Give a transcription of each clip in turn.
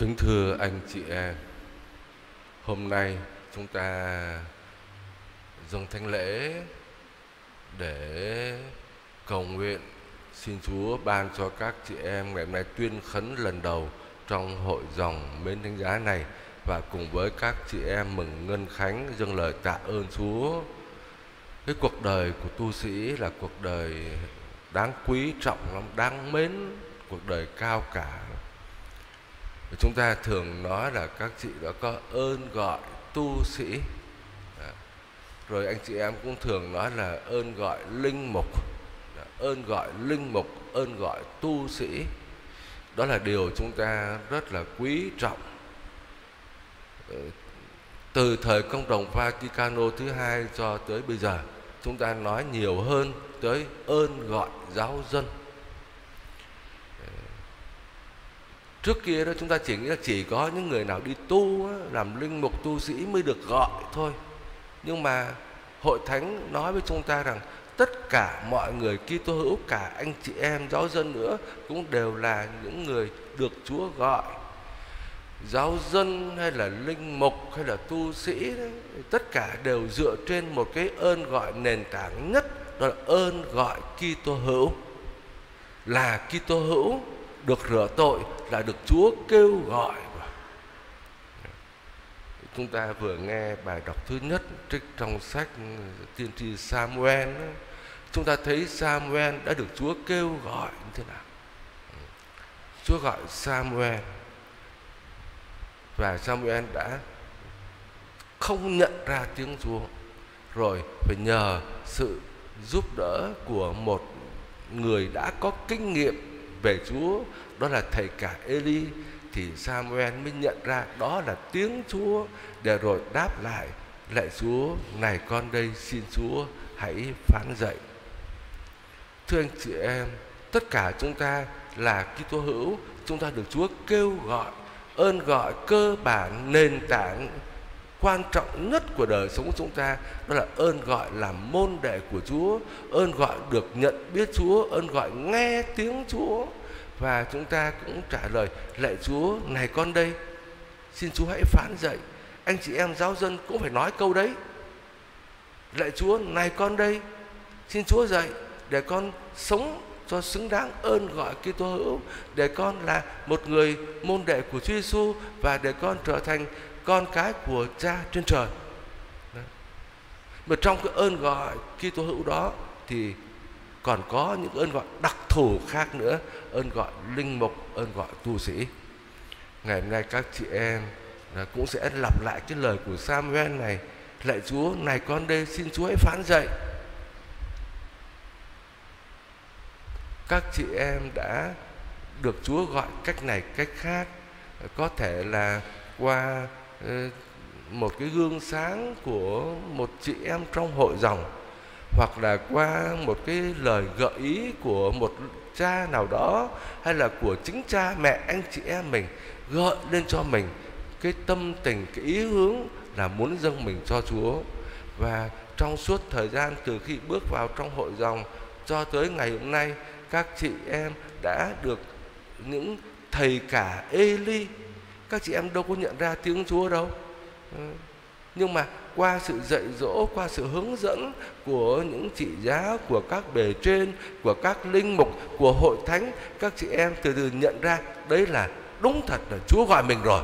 Kính thưa anh chị em, hôm nay chúng ta dâng thánh lễ để cầu nguyện xin Chúa ban cho các chị em ngày hôm nay tuyên khấn lần đầu trong hội dòng mến thánh giá này và cùng với các chị em mừng ngân khánh dâng lời tạ ơn Chúa. Cái cuộc đời của tu sĩ là cuộc đời đáng quý trọng lắm, đáng mến, cuộc đời cao cả chúng ta thường nói là các chị đã có ơn gọi tu sĩ. Dạ. Rồi anh chị em cũng thường nói là ơn gọi linh mục. Dạ, ơn gọi linh mục, ơn gọi tu sĩ. Đó là điều chúng ta rất là quý trọng. Ờ, từ thời công đồng Vaticano thứ hai cho tới bây giờ, chúng ta nói nhiều hơn tới ơn gọi giáo dân. Trước kia đó chúng ta chỉ nghĩ là chỉ có những người nào đi tu làm linh mục tu sĩ mới được gọi thôi. Nhưng mà hội thánh nói với chúng ta rằng tất cả mọi người Kitô hữu cả anh chị em giáo dân nữa cũng đều là những người được Chúa gọi. Giáo dân hay là linh mục hay là tu sĩ đấy, tất cả đều dựa trên một cái ơn gọi nền tảng nhất đó là ơn gọi Kitô hữu. Là Kitô hữu được rửa tội là được Chúa kêu gọi. Chúng ta vừa nghe bài đọc thứ nhất trích trong sách tiên tri Samuel chúng ta thấy Samuel đã được Chúa kêu gọi như thế nào? Chúa gọi Samuel. Và Samuel đã không nhận ra tiếng Chúa. Rồi phải nhờ sự giúp đỡ của một người đã có kinh nghiệm về Chúa, đó là thầy cả Eli, thì Samuel mới nhận ra đó là tiếng Chúa. Để rồi đáp lại, lạy Chúa này con đây, xin Chúa hãy phán dạy. Thưa anh chị em, tất cả chúng ta là Kitô hữu, chúng ta được Chúa kêu gọi, ơn gọi cơ bản, nền tảng quan trọng nhất của đời sống của chúng ta đó là ơn gọi làm môn đệ của Chúa, ơn gọi được nhận biết Chúa, ơn gọi nghe tiếng Chúa. Và chúng ta cũng trả lời, lạy Chúa, này con đây, xin Chúa hãy phán dạy. Anh chị em giáo dân cũng phải nói câu đấy. Lạy Chúa, này con đây, xin Chúa dạy để con sống cho xứng đáng ơn gọi Kitô hữu để con là một người môn đệ của Chúa Giêsu và để con trở thành con cái của cha trên trời. Đấy. mà trong cái ơn gọi Kitô hữu đó thì còn có những ơn gọi đặc thù khác nữa, ơn gọi linh mục, ơn gọi tu sĩ. Ngày hôm nay các chị em à, cũng sẽ lặp lại cái lời của Samuel này. Lạy Chúa, này con đây, xin Chúa hãy phán dạy. Các chị em đã được Chúa gọi cách này cách khác. Có thể là qua Ờ, một cái gương sáng của một chị em trong hội dòng, hoặc là qua một cái lời gợi ý của một cha nào đó, hay là của chính cha, mẹ, anh chị em mình, gợi lên cho mình cái tâm tình, cái ý hướng là muốn dâng mình cho Chúa. Và trong suốt thời gian từ khi bước vào trong hội dòng cho tới ngày hôm nay, các chị em đã được những thầy cả Eli các chị em đâu có nhận ra tiếng Chúa đâu. Ừ. Nhưng mà qua sự dạy dỗ, qua sự hướng dẫn của những chị giáo của các bề trên, của các linh mục, của hội thánh, các chị em từ từ nhận ra đấy là đúng thật là Chúa gọi mình rồi.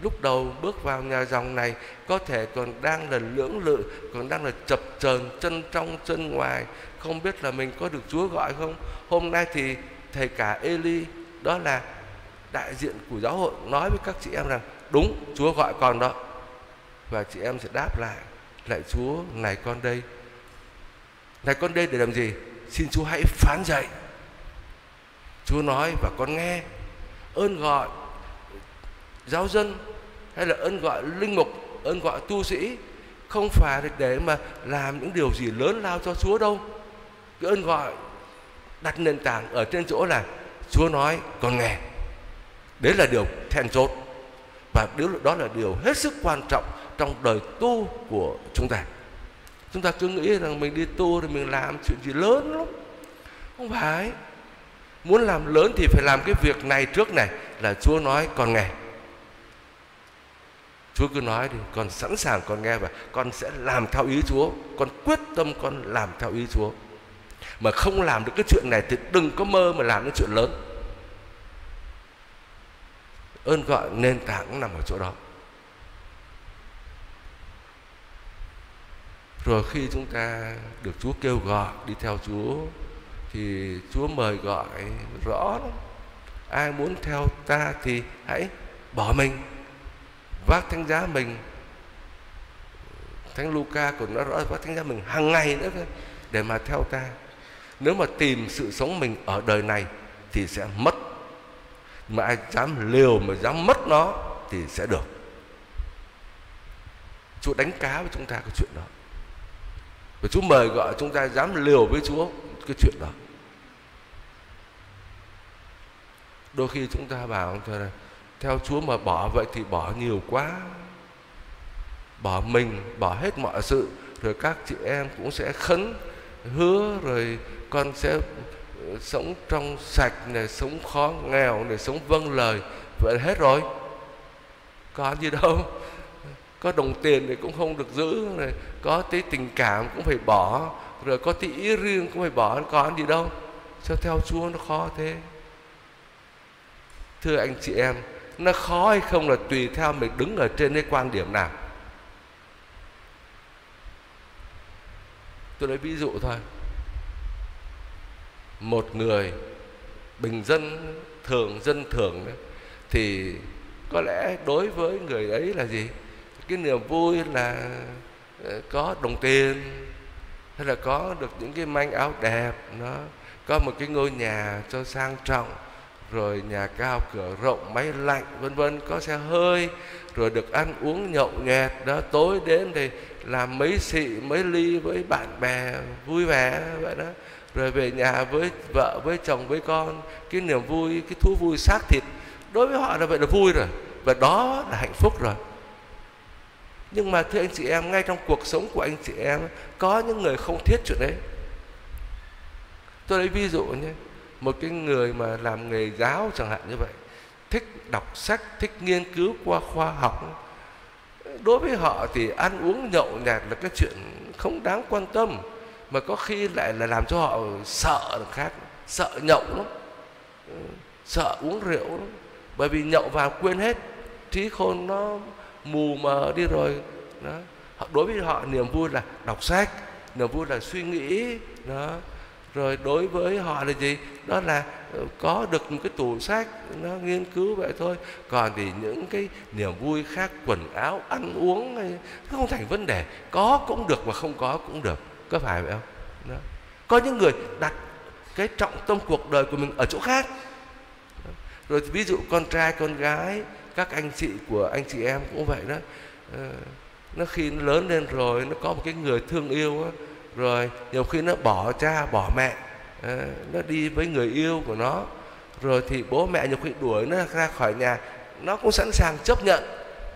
Lúc đầu bước vào nhà dòng này, có thể còn đang là lưỡng lự, còn đang là chập chờn, chân trong, chân ngoài. Không biết là mình có được Chúa gọi không? Hôm nay thì thầy cả Eli, đó là đại diện của giáo hội nói với các chị em rằng, đúng, Chúa gọi con đó. Và chị em sẽ đáp lại lại Chúa, này con đây. Này con đây để làm gì? Xin Chúa hãy phán dạy. Chúa nói và con nghe, ơn gọi giáo dân hay là ơn gọi linh mục, ơn gọi tu sĩ không phải để mà làm những điều gì lớn lao cho Chúa đâu. Cái ơn gọi đặt nền tảng ở trên chỗ là Chúa nói, con nghe đấy là điều then chốt. Và điều đó là điều hết sức quan trọng trong đời tu của chúng ta. Chúng ta cứ nghĩ rằng mình đi tu thì mình làm chuyện gì lớn lắm. Không phải. Muốn làm lớn thì phải làm cái việc này trước này, là Chúa nói, con nghe. Chúa cứ nói đi, con sẵn sàng con nghe và con sẽ làm theo ý Chúa. Con quyết tâm con làm theo ý Chúa. Mà không làm được cái chuyện này thì đừng có mơ mà làm cái chuyện lớn ơn gọi nền tảng nằm ở chỗ đó. Rồi khi chúng ta được Chúa kêu gọi đi theo Chúa, thì Chúa mời gọi rõ lắm. Ai muốn theo ta thì hãy bỏ mình, vác thánh giá mình. Thánh Luca còn nói rõ vác thánh giá mình hàng ngày nữa để mà theo ta. Nếu mà tìm sự sống mình ở đời này thì sẽ mất mà ai dám liều mà dám mất nó thì sẽ được. Chúa đánh cá với chúng ta cái chuyện đó. Và Chúa mời gọi chúng ta dám liều với Chúa cái chuyện đó. Đôi khi chúng ta bảo là theo Chúa mà bỏ vậy thì bỏ nhiều quá, bỏ mình, bỏ hết mọi sự, rồi các chị em cũng sẽ khấn hứa, rồi con sẽ sống trong sạch này, sống khó nghèo này, sống vâng lời, vậy hết rồi. Có gì đâu. Có đồng tiền thì cũng không được giữ này, có tí tình cảm cũng phải bỏ, rồi có tí ý riêng cũng phải bỏ, có gì đâu. Cho theo chúa nó khó thế? Thưa anh chị em, nó khó hay không là tùy theo mình đứng ở trên cái quan điểm nào. Tôi lấy ví dụ thôi một người bình dân thường dân thường đấy, thì có lẽ đối với người ấy là gì? Cái niềm vui là ờ, có đồng tiền hay là có được những cái manh áo đẹp nó có một cái ngôi nhà cho sang trọng rồi nhà cao cửa rộng máy lạnh vân vân có xe hơi rồi được ăn uống nhậu nhẹt đó tối đến thì làm mấy xị mấy ly với bạn bè vui vẻ vậy đó rồi về nhà với vợ, với chồng, với con, cái niềm vui, cái thú vui xác thịt, đối với họ là vậy là vui rồi, và đó là hạnh phúc rồi. Nhưng mà thưa anh chị em, ngay trong cuộc sống của anh chị em, có những người không thiết chuyện đấy tôi lấy ví dụ nhé, một cái người mà làm nghề giáo chẳng hạn như vậy, thích đọc sách, thích nghiên cứu qua khoa học, đối với họ thì ăn uống nhậu nhạt là cái chuyện không đáng quan tâm mà có khi lại là làm cho họ sợ được khác, sợ nhậu lắm. Ừ, sợ uống rượu lắm. Bởi vì nhậu vào quên hết trí khôn nó mù mờ đi rồi, đó. Đối với họ niềm vui là đọc sách, niềm vui là suy nghĩ, đó. Rồi đối với họ là gì? Đó là ừ, có được một cái tủ sách, nó nghiên cứu vậy thôi. Còn thì những cái niềm vui khác, quần áo, ăn uống nó không thành vấn đề. Có cũng được mà không có cũng được có phải vậy không? Đó. có những người đặt cái trọng tâm cuộc đời của mình ở chỗ khác. Rồi ví dụ con trai con gái các anh chị của anh chị em cũng vậy đó. Ờ, nó khi nó lớn lên rồi nó có một cái người thương yêu đó, rồi nhiều khi nó bỏ cha bỏ mẹ ờ, nó đi với người yêu của nó. Rồi thì bố mẹ nhiều khi đuổi nó ra khỏi nhà nó cũng sẵn sàng chấp nhận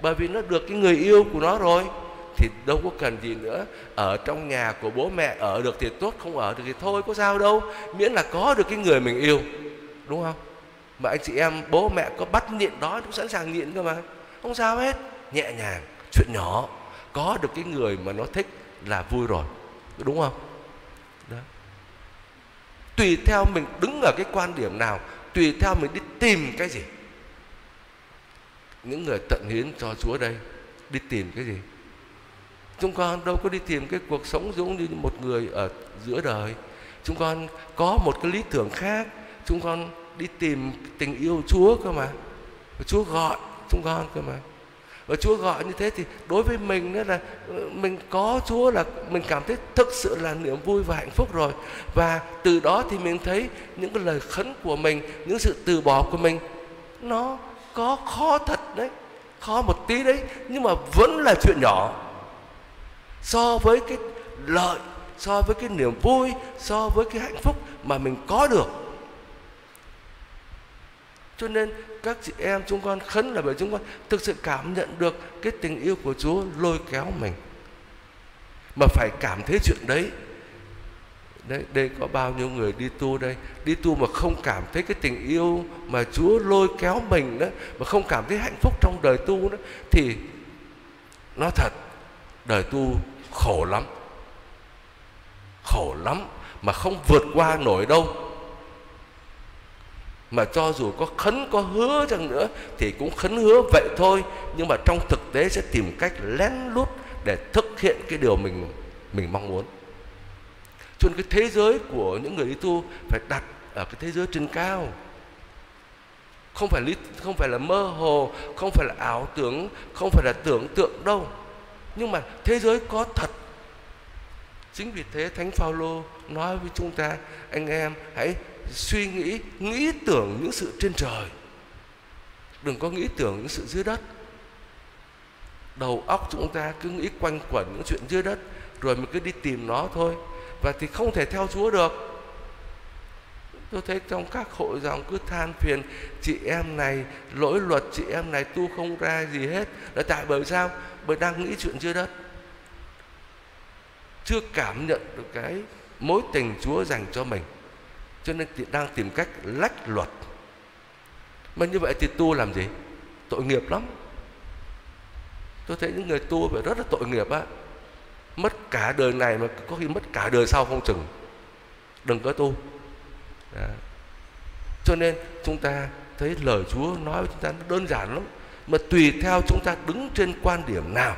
bởi vì nó được cái người yêu của nó rồi thì đâu có cần gì nữa. Ở trong nhà của bố mẹ ở được thì tốt, không ở được thì thôi, có sao đâu. Miễn là có được cái người mình yêu, đúng không? Mà anh chị em, bố mẹ có bắt nhịn đó cũng sẵn sàng nhịn cơ mà. Không sao hết, nhẹ nhàng, chuyện nhỏ. Có được cái người mà nó thích là vui rồi, đúng không? Đó. tùy theo mình đứng ở cái quan điểm nào, tùy theo mình đi tìm cái gì. Những người tận hiến cho Chúa đây, đi tìm cái gì? Chúng con đâu có đi tìm cái cuộc sống giống như một người ở giữa đời. Chúng con có một cái lý tưởng khác. Chúng con đi tìm tình yêu Chúa cơ mà. Và Chúa gọi chúng con cơ mà. Và Chúa gọi như thế thì đối với mình nữa là ờ, mình có Chúa là mình cảm thấy thực sự là niềm vui và hạnh phúc rồi. Và từ đó thì mình thấy những cái lời khấn của mình, những sự từ bỏ của mình, nó có khó thật đấy. Khó một tí đấy, nhưng mà vẫn là chuyện nhỏ so với cái lợi, so với cái niềm vui, so với cái hạnh phúc mà mình có được. Cho nên các chị em chúng con khấn là bởi chúng con thực sự cảm nhận được cái tình yêu của Chúa lôi kéo mình. Mà phải cảm thấy chuyện đấy. Đấy, đây có bao nhiêu người đi tu đây? Đi tu mà không cảm thấy cái tình yêu mà Chúa lôi kéo mình đó, mà không cảm thấy hạnh phúc trong đời tu đó, thì nó thật đời tu khổ lắm. Khổ lắm mà không vượt qua nổi đâu. Mà cho dù có khấn, có hứa chăng nữa thì cũng khấn hứa vậy thôi. Nhưng mà trong thực tế sẽ tìm cách lén lút để thực hiện cái điều mình mình mong muốn. Cho nên cái thế giới của những người đi tu phải đặt ở cái thế giới trên cao. Không phải lý, không phải là mơ hồ, không phải là ảo tưởng, không phải là tưởng tượng đâu nhưng mà thế giới có thật. Chính vì thế thánh phaolô nói với chúng ta, anh em hãy suy nghĩ nghĩ tưởng những sự trên trời. Đừng có nghĩ tưởng những sự dưới đất. Đầu óc chúng ta cứ nghĩ quanh quẩn những chuyện dưới đất, rồi mình cứ đi tìm nó thôi. Và thì không thể theo Chúa được. Tôi thấy trong các hội dòng cứ than phiền, chị em này, lỗi luật chị em này tu không ra gì hết. Là tại bởi sao? Bởi đang nghĩ chuyện dưới đất. Chưa cảm nhận được cái mối tình Chúa dành cho mình. Cho nên đang tìm cách lách luật. Mà như vậy thì tu làm gì? Tội nghiệp lắm. Tôi thấy những người tu phải rất là tội nghiệp á. Mất cả đời này mà có khi mất cả đời sau không chừng. Đừng có tu. Đó. cho nên chúng ta thấy lời Chúa nói với chúng ta nó đơn giản lắm mà tùy theo chúng ta đứng trên quan điểm nào.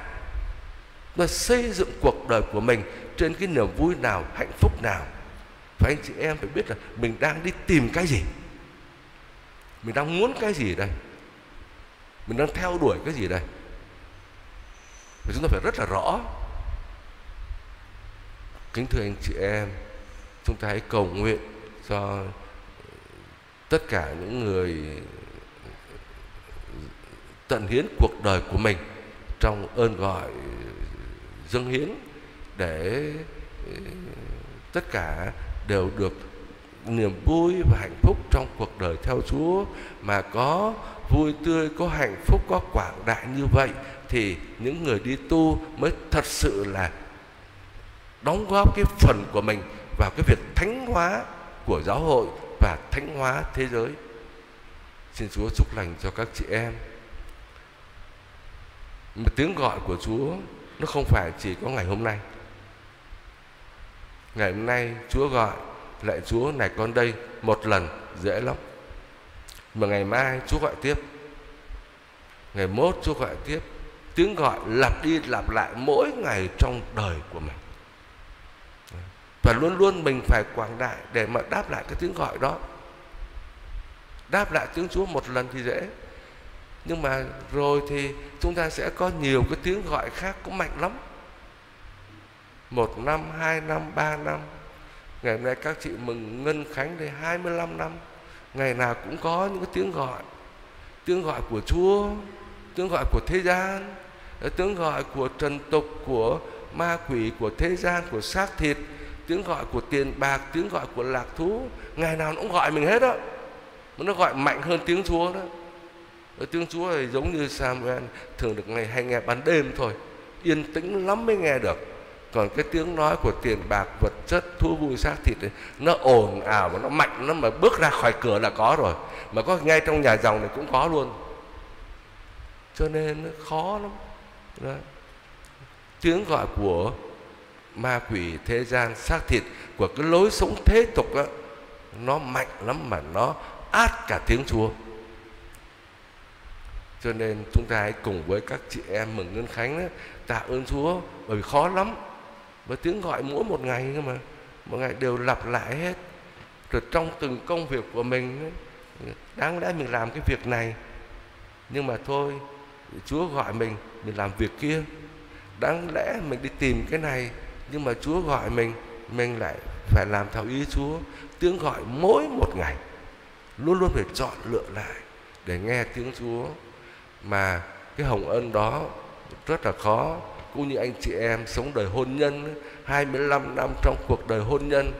Và xây dựng cuộc đời của mình trên cái niềm vui nào, hạnh phúc nào. Phải anh chị em phải biết là mình đang đi tìm cái gì. Mình đang muốn cái gì đây? Mình đang theo đuổi cái gì đây? Và chúng ta phải rất là rõ. Kính thưa anh chị em, chúng ta hãy cầu nguyện cho tất cả những người tận hiến cuộc đời của mình trong ơn gọi dâng hiến để ừ, tất cả đều được niềm vui và hạnh phúc trong cuộc đời theo Chúa mà có vui tươi, có hạnh phúc, có quảng đại như vậy thì những người đi tu mới thật sự là đóng góp cái phần của mình vào cái việc thánh hóa của giáo hội và thánh hóa thế giới. Xin Chúa chúc lành cho các chị em mà tiếng gọi của Chúa nó không phải chỉ có ngày hôm nay. Ngày hôm nay Chúa gọi lại Chúa này con đây một lần dễ lắm. Mà ngày mai Chúa gọi tiếp. Ngày mốt Chúa gọi tiếp. Tiếng gọi lặp đi lặp lại mỗi ngày trong đời của mình và luôn luôn mình phải quảng đại để mà đáp lại cái tiếng gọi đó đáp lại tiếng Chúa một lần thì dễ nhưng mà rồi thì chúng ta sẽ có nhiều cái tiếng gọi khác cũng mạnh lắm. Một năm, hai năm, ba năm. Ngày hôm nay các chị mừng Ngân Khánh đây 25 năm. Ngày nào cũng có những cái tiếng gọi. Tiếng gọi của Chúa Tiếng gọi của thế gian Tiếng gọi của trần tục Của ma quỷ, của thế gian, của xác thịt tiếng gọi của tiền bạc tiếng gọi của lạc thú. Ngày nào nó cũng gọi mình hết đó mà nó gọi mạnh hơn tiếng chúa đó. Ở tiếng chúa thì giống như samuel thường được ngày hay nghe ban đêm thôi yên tĩnh lắm mới nghe được còn cái tiếng nói của tiền bạc vật chất thú vui xác thịt ấy, nó ồn ào và nó mạnh nó mà bước ra khỏi cửa là có rồi mà có ngay trong nhà dòng này cũng có luôn cho nên nó khó lắm đó. tiếng gọi của ma quỷ thế gian xác thịt của cái lối sống thế tục đó, nó mạnh lắm mà nó át cả tiếng Chúa. Cho nên chúng ta hãy cùng với các chị em mừng Ngân Khánh đó, tạ ơn Chúa bởi vì khó lắm. và tiếng gọi mỗi một ngày cơ mà, mỗi ngày đều lặp lại hết. Rồi trong từng công việc của mình đáng lẽ mình làm cái việc này nhưng mà thôi Chúa gọi mình mình làm việc kia đáng lẽ mình đi tìm cái này nhưng mà Chúa gọi mình mình lại phải làm theo ý Chúa tiếng gọi mỗi một ngày luôn luôn phải chọn lựa lại để nghe tiếng Chúa mà cái hồng ân đó rất là khó. Cũng như anh chị em sống đời hôn nhân 25 năm trong cuộc đời hôn nhân,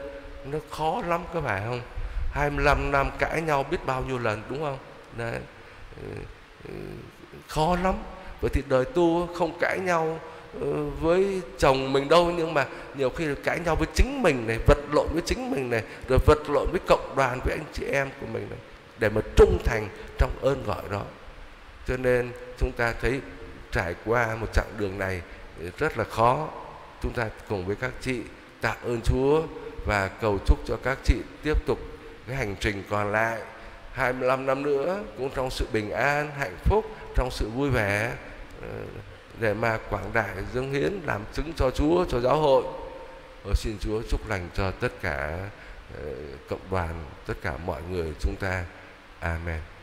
nó khó lắm các bạn không? 25 năm cãi nhau biết bao nhiêu lần, đúng không? Đấy. Ừ, ừ, khó lắm. Vậy thì đời tu không cãi nhau ừ, với chồng mình đâu, nhưng mà nhiều khi cãi nhau với chính mình này, vật lộn với chính mình này, rồi vật lộn với cộng đoàn, với anh chị em của mình này, để mà trung thành trong ơn gọi đó cho nên chúng ta thấy trải qua một chặng đường này rất là khó chúng ta cùng với các chị tạ ơn Chúa và cầu chúc cho các chị tiếp tục cái hành trình còn lại 25 năm nữa cũng trong sự bình an, hạnh phúc, trong sự vui vẻ ờ, để mà quảng đại dâng hiến làm chứng cho Chúa, cho giáo hội. Ở xin Chúa chúc lành cho tất cả ờ, cộng đoàn, tất cả mọi người chúng ta. Amen.